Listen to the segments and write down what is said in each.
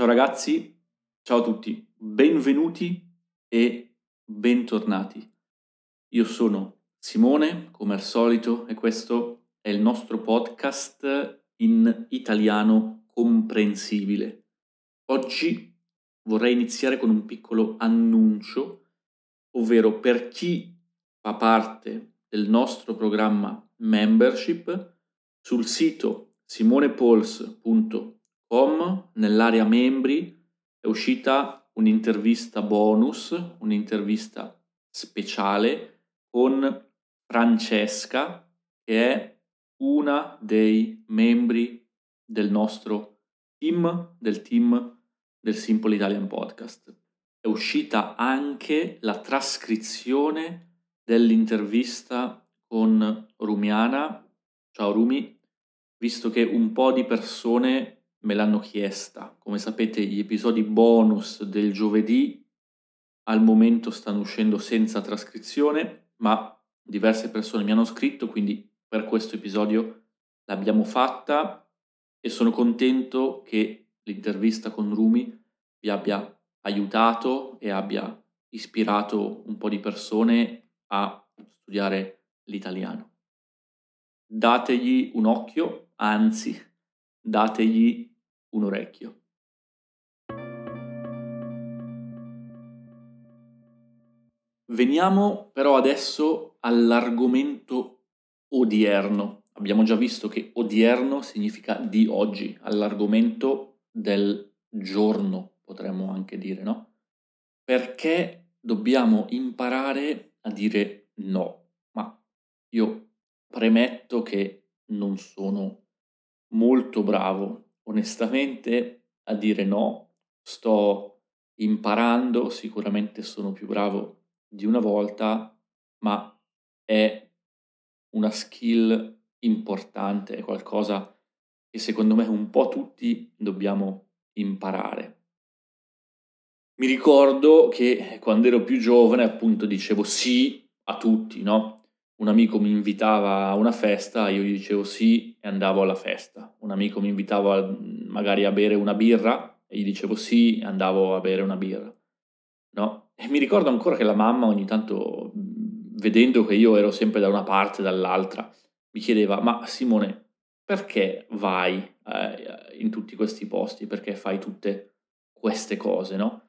Ciao ragazzi, ciao a tutti, benvenuti e bentornati. Io sono Simone, come al solito, e questo è il nostro podcast in italiano comprensibile. Oggi vorrei iniziare con un piccolo annuncio, ovvero per chi fa parte del nostro programma membership, sul sito simonepols.com nell'area membri è uscita un'intervista bonus, un'intervista speciale con Francesca che è una dei membri del nostro team, del team del Simple Italian Podcast. È uscita anche la trascrizione dell'intervista con Rumiana. Ciao Rumi, visto che un po' di persone me l'hanno chiesta. Come sapete gli episodi bonus del giovedì al momento stanno uscendo senza trascrizione, ma diverse persone mi hanno scritto, quindi per questo episodio l'abbiamo fatta e sono contento che l'intervista con Rumi vi abbia aiutato e abbia ispirato un po' di persone a studiare l'italiano. Dategli un occhio, anzi, dategli un orecchio. Veniamo però adesso all'argomento odierno. Abbiamo già visto che odierno significa di oggi, all'argomento del giorno, potremmo anche dire, no? Perché dobbiamo imparare a dire no, ma io premetto che non sono molto bravo, onestamente, a dire no. Sto imparando, sicuramente sono più bravo di una volta, ma è una skill importante, è qualcosa che secondo me un po' tutti dobbiamo imparare. Mi ricordo che quando ero più giovane appunto dicevo sì a tutti, no? Un amico mi invitava a una festa, io gli dicevo sì e andavo alla festa. Un amico mi invitava a, magari a bere una birra e gli dicevo sì e andavo a bere una birra, no? E mi ricordo ancora che la mamma ogni tanto, vedendo che io ero sempre da una parte e dall'altra, mi chiedeva, ma Simone, perché vai eh, in tutti questi posti? Perché fai tutte queste cose, no?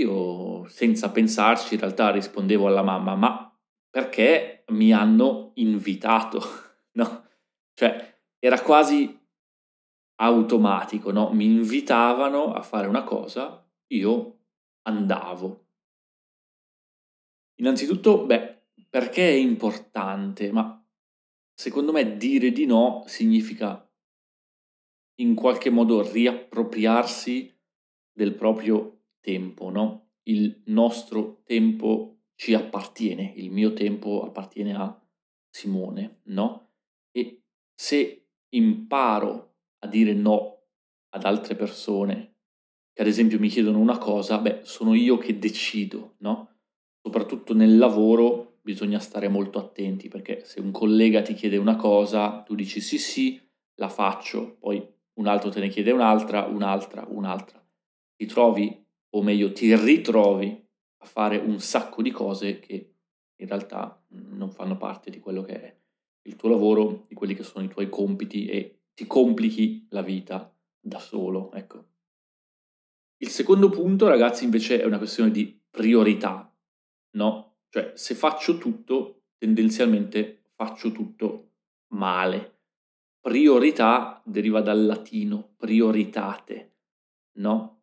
Io senza pensarci in realtà rispondevo alla mamma, ma perché mi hanno invitato, no? Cioè era quasi automatico, no? Mi invitavano a fare una cosa, io andavo. Innanzitutto, beh, perché è importante? Ma secondo me dire di no significa in qualche modo riappropriarsi del proprio tempo, no? Il nostro tempo ci appartiene, il mio tempo appartiene a Simone, no? E se imparo a dire no ad altre persone che ad esempio mi chiedono una cosa, beh, sono io che decido, no? Soprattutto nel lavoro bisogna stare molto attenti perché se un collega ti chiede una cosa, tu dici sì sì, la faccio, poi un altro te ne chiede un'altra, un'altra, un'altra. Ti trovi o meglio ti ritrovi a fare un sacco di cose che in realtà non fanno parte di quello che è il tuo lavoro, di quelli che sono i tuoi compiti e ti complichi la vita da solo, ecco. Il secondo punto, ragazzi, invece è una questione di priorità, no? Cioè, se faccio tutto, tendenzialmente faccio tutto male. Priorità deriva dal latino prioritate, no?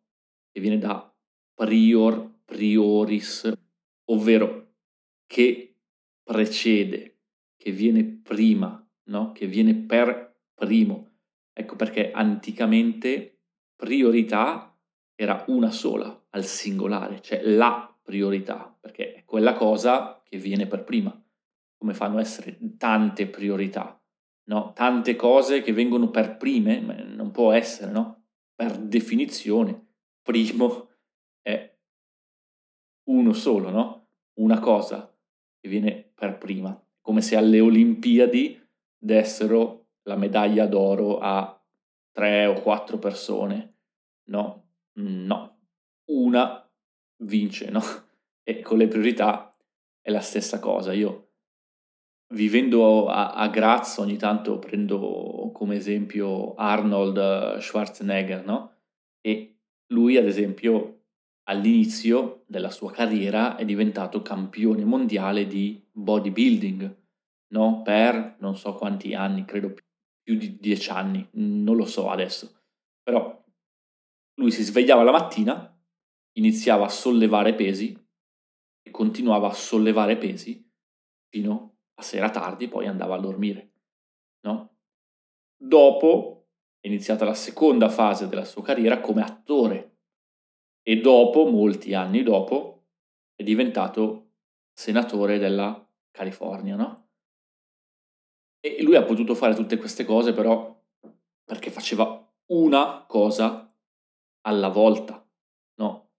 E viene da prior, prioris, ovvero che precede, che viene prima, no? che viene per primo. Ecco perché anticamente priorità era una sola, al singolare, cioè la priorità, perché è quella cosa che viene per prima. Come fanno a essere tante priorità, no? Tante cose che vengono per prime, non può essere, no? Per definizione, primo uno solo, no? Una cosa che viene per prima, come se alle Olimpiadi dessero la medaglia d'oro a tre o quattro persone, no? No, una vince, no? E con le priorità è la stessa cosa. Io vivendo a, a Graz ogni tanto prendo come esempio Arnold Schwarzenegger, no? E lui ad esempio all'inizio della sua carriera è diventato campione mondiale di bodybuilding, no? Per non so quanti anni, credo più di dieci anni, non lo so adesso. Però lui si svegliava la mattina, iniziava a sollevare pesi e continuava a sollevare pesi fino a sera tardi, poi andava a dormire, no? Dopo è iniziata la seconda fase della sua carriera come attore e dopo, molti anni dopo, è diventato senatore della California, no? E lui ha potuto fare tutte queste cose però perché faceva una cosa alla volta, no?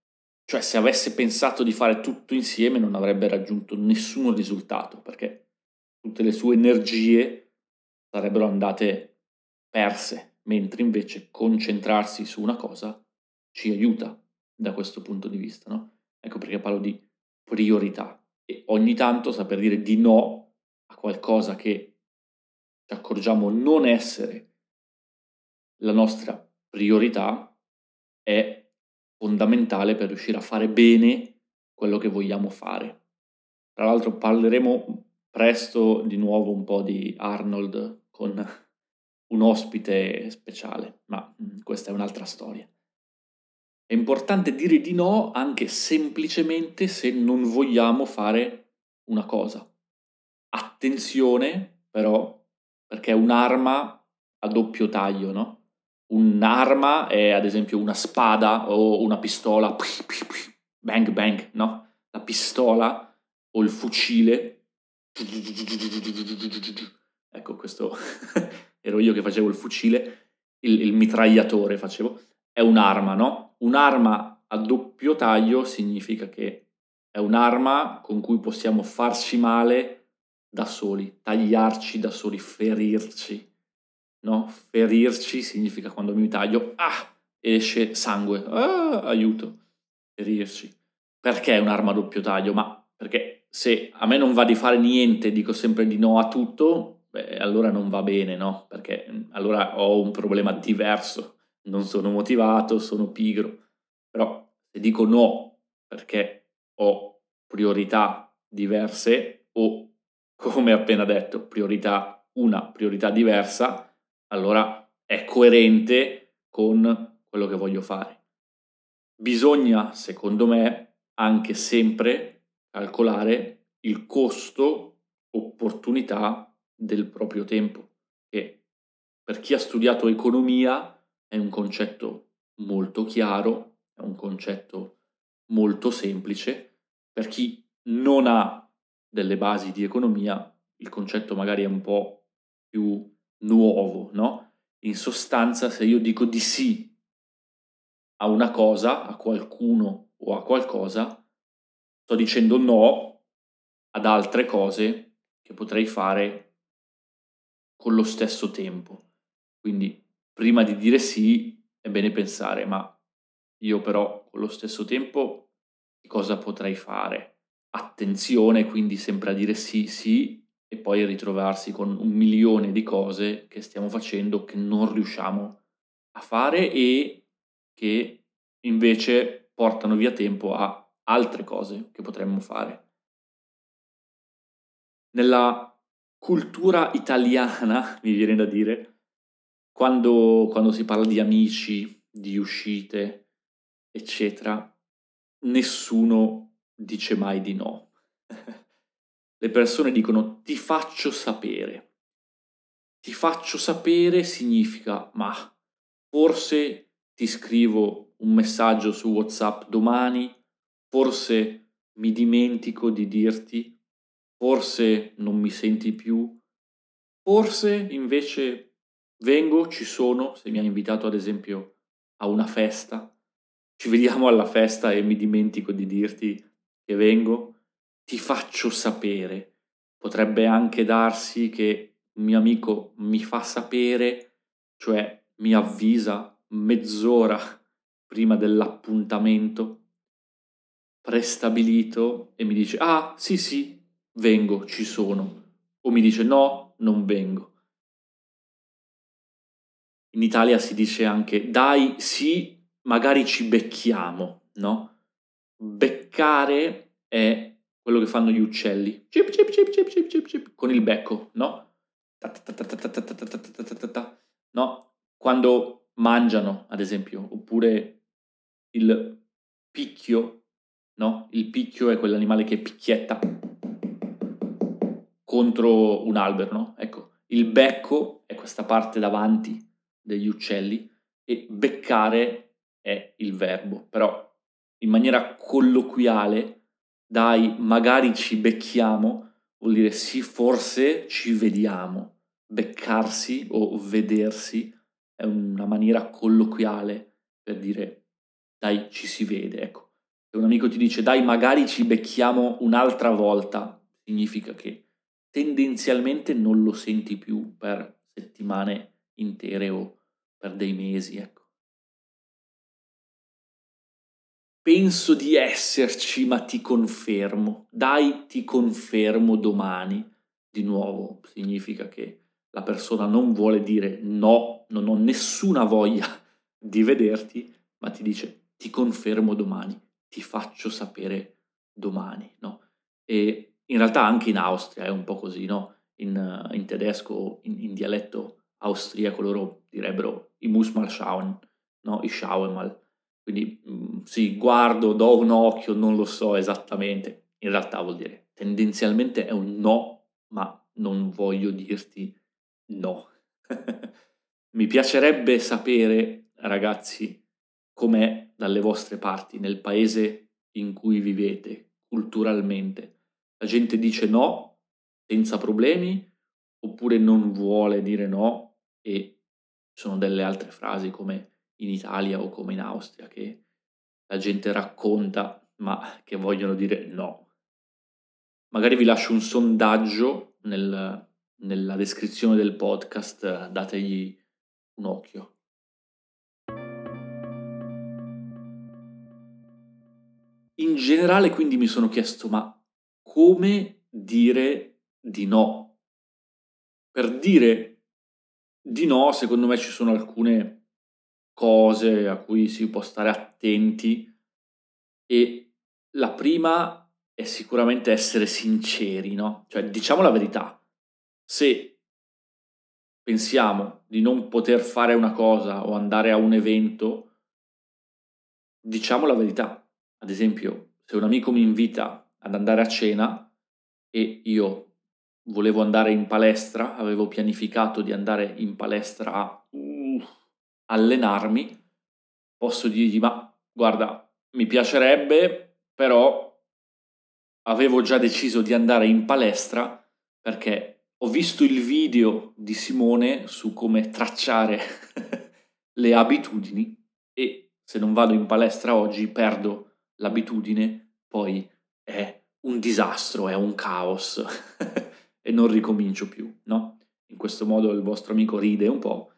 Cioè se avesse pensato di fare tutto insieme non avrebbe raggiunto nessun risultato perché tutte le sue energie sarebbero andate perse, mentre invece concentrarsi su una cosa ci aiuta da questo punto di vista, no? Ecco perché parlo di priorità e ogni tanto saper dire di no a qualcosa che ci accorgiamo non essere la nostra priorità è fondamentale per riuscire a fare bene quello che vogliamo fare. Tra l'altro parleremo presto di nuovo un po' di Arnold con un ospite speciale, ma mm, questa è un'altra storia. È importante dire di no anche semplicemente se non vogliamo fare una cosa. Attenzione però, perché è un'arma a doppio taglio, no? Un'arma è ad esempio una spada o una pistola, bang bang, no? La pistola o il fucile. Ecco, questo ero io che facevo il fucile, il, il mitragliatore facevo è un'arma, no? Un'arma a doppio taglio significa che è un'arma con cui possiamo farci male da soli, tagliarci da soli, ferirci, no? Ferirci significa quando mi taglio, ah, esce sangue, ah, aiuto, ferirci. Perché è un'arma a doppio taglio? Ma perché se a me non va di fare niente, dico sempre di no a tutto, beh, allora non va bene, no? Perché allora ho un problema diverso non sono motivato, sono pigro. Però se dico no perché ho priorità diverse o, come appena detto, priorità, una priorità diversa, allora è coerente con quello che voglio fare. Bisogna, secondo me, anche sempre calcolare il costo opportunità del proprio tempo, che per chi ha studiato economia è un concetto molto chiaro, è un concetto molto semplice. Per chi non ha delle basi di economia, il concetto magari è un po' più nuovo, no? In sostanza, se io dico di sì a una cosa, a qualcuno o a qualcosa, sto dicendo no ad altre cose che potrei fare con lo stesso tempo. Quindi prima di dire sì è bene pensare, ma io però con lo stesso tempo cosa potrei fare? Attenzione quindi sempre a dire sì, sì e poi ritrovarsi con un milione di cose che stiamo facendo che non riusciamo a fare e che invece portano via tempo a altre cose che potremmo fare. Nella cultura italiana, mi viene da dire, quando, quando si parla di amici, di uscite, eccetera, nessuno dice mai di no. Le persone dicono ti faccio sapere. Ti faccio sapere significa ma forse ti scrivo un messaggio su WhatsApp domani, forse mi dimentico di dirti, forse non mi senti più, forse invece Vengo, ci sono, se mi hai invitato ad esempio a una festa, ci vediamo alla festa e mi dimentico di dirti che vengo, ti faccio sapere. Potrebbe anche darsi che un mio amico mi fa sapere, cioè mi avvisa mezz'ora prima dell'appuntamento prestabilito e mi dice ah sì sì vengo ci sono. O mi dice no non vengo in Italia si dice anche dai sì magari ci becchiamo no beccare è quello che fanno gli uccelli cip, cip, cip, cip, cip, cip, cip, con il becco no no quando mangiano ad esempio oppure il picchio no? Il picchio è quell'animale che picchietta contro un albero, no? Ecco, il becco è questa parte davanti degli uccelli e beccare è il verbo, però in maniera colloquiale, dai, magari ci becchiamo, vuol dire sì, forse ci vediamo. Beccarsi o vedersi è una maniera colloquiale per dire dai, ci si vede, ecco. Se un amico ti dice dai magari ci becchiamo un'altra volta, significa che tendenzialmente non lo senti più per settimane intere o per dei mesi, ecco. Penso di esserci, ma ti confermo. Dai, ti confermo domani. Di nuovo, significa che la persona non vuole dire no, non ho nessuna voglia di vederti, ma ti dice ti confermo domani ti faccio sapere domani, no? E in realtà anche in Austria è un po' così, no? In, in tedesco, in, in, dialetto austriaco, loro direbbero i muss mal schauen, no? I schaue mal. Quindi mm, sì, guardo, do un occhio, non lo so esattamente. In realtà vuol dire tendenzialmente è un no, ma non voglio dirti no. Mi piacerebbe sapere, ragazzi, com'è dalle vostre parti, nel paese in cui vivete, culturalmente. La gente dice no senza problemi oppure non vuole dire no e sono delle altre frasi come in Italia o come in Austria che la gente racconta ma che vogliono dire no. Magari vi lascio un sondaggio nel, nella descrizione del podcast, dategli un occhio. In generale quindi mi sono chiesto ma come dire di no? Per dire di no secondo me ci sono alcune cose a cui si può stare attenti e la prima è sicuramente essere sinceri, no? Cioè diciamo la verità. Se pensiamo di non poter fare una cosa o andare a un evento, diciamo la verità ad esempio, se un amico mi invita ad andare a cena e io volevo andare in palestra, avevo pianificato di andare in palestra a uh, allenarmi, posso dirgli ma guarda, mi piacerebbe, però avevo già deciso di andare in palestra perché ho visto il video di Simone su come tracciare le abitudini e se non vado in palestra oggi perdo l'abitudine poi è un disastro, è un caos e non ricomincio più, no? In questo modo il vostro amico ride un po'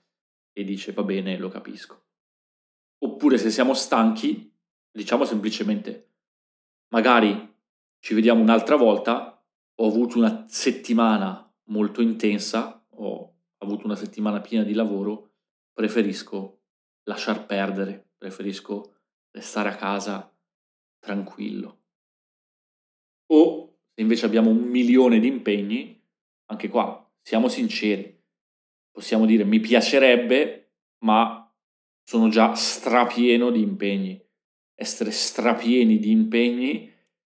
e dice va bene, lo capisco. Oppure se siamo stanchi, diciamo semplicemente magari ci vediamo un'altra volta, ho avuto una settimana molto intensa, ho avuto una settimana piena di lavoro, preferisco lasciar perdere, preferisco restare a casa tranquillo. O se invece abbiamo un milione di impegni, anche qua siamo sinceri, possiamo dire mi piacerebbe, ma sono già strapieno di impegni. Essere strapieni di impegni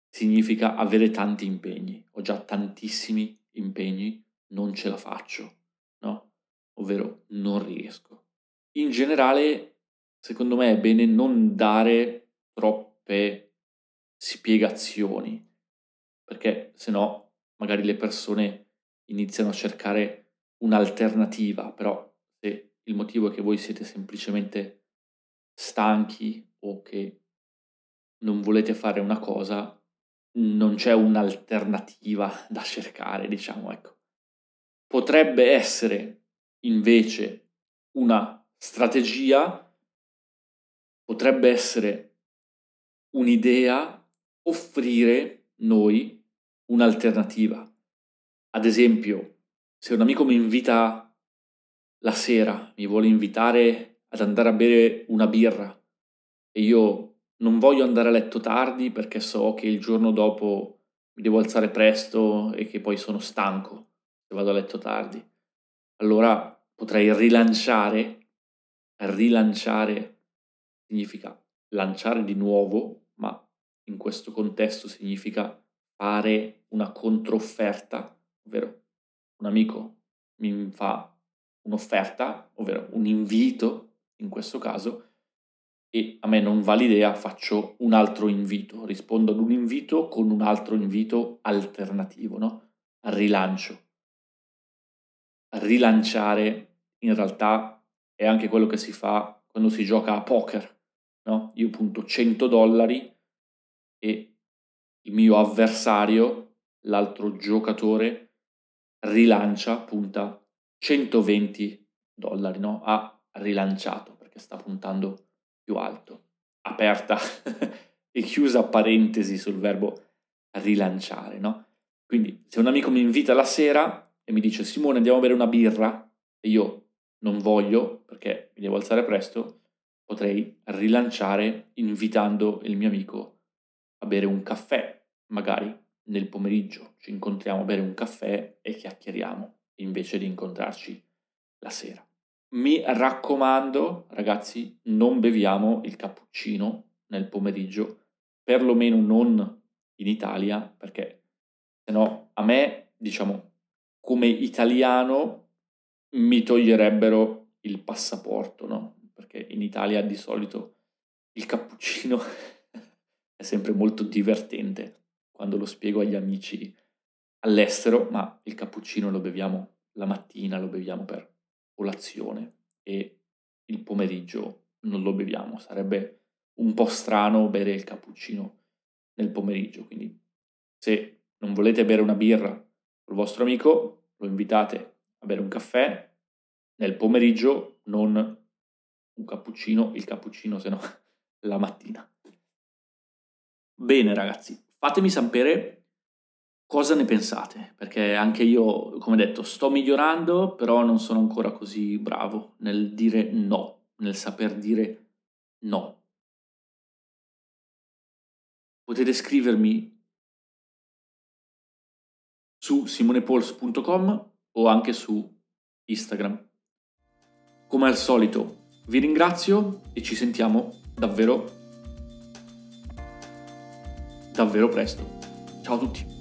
significa avere tanti impegni. Ho già tantissimi impegni, non ce la faccio, no? Ovvero non riesco. In generale, secondo me è bene non dare troppe spiegazioni, perché se no magari le persone iniziano a cercare un'alternativa, però se il motivo è che voi siete semplicemente stanchi o che non volete fare una cosa, non c'è un'alternativa da cercare, diciamo, ecco. Potrebbe essere invece una strategia potrebbe essere un'idea offrire noi un'alternativa. Ad esempio, se un amico mi invita la sera, mi vuole invitare ad andare a bere una birra e io non voglio andare a letto tardi perché so che il giorno dopo mi devo alzare presto e che poi sono stanco se vado a letto tardi. Allora potrei rilanciare, rilanciare significa lanciare di nuovo, ma in questo contesto significa fare una controfferta, ovvero un amico mi fa un'offerta, ovvero un invito in questo caso, e a me non va l'idea, faccio un altro invito, rispondo ad un invito con un altro invito alternativo, no? Rilancio. Rilanciare in realtà è anche quello che si fa quando si gioca a poker, no? Io punto 100 dollari e il mio avversario, l'altro giocatore, rilancia, punta 120 dollari, no? Ha rilanciato perché sta puntando più alto. Aperta e chiusa parentesi sul verbo rilanciare, no? Quindi se un amico mi invita la sera e mi dice Simone andiamo a bere una birra e io non voglio perché mi devo alzare presto, potrei rilanciare invitando il mio amico a bere un caffè, magari nel pomeriggio ci incontriamo a bere un caffè e chiacchieriamo invece di incontrarci la sera. Mi raccomando, ragazzi, non beviamo il cappuccino nel pomeriggio, perlomeno non in Italia, perché se no a me, diciamo, come italiano mi toglierebbero il passaporto, no? Perché in Italia di solito il cappuccino è sempre molto divertente quando lo spiego agli amici all'estero, ma il cappuccino lo beviamo la mattina, lo beviamo per colazione e il pomeriggio non lo beviamo. Sarebbe un po' strano bere il cappuccino nel pomeriggio, quindi se non volete bere una birra col vostro amico, lo invitate a bere un caffè nel pomeriggio, non un cappuccino, il cappuccino se no la mattina. Bene ragazzi, fatemi sapere Cosa ne pensate? Perché anche io, come detto, sto migliorando, però non sono ancora così bravo nel dire no, nel saper dire no. Potete scrivermi su simonepols.com o anche su Instagram. Come al solito, vi ringrazio e ci sentiamo davvero, davvero presto. Ciao a tutti!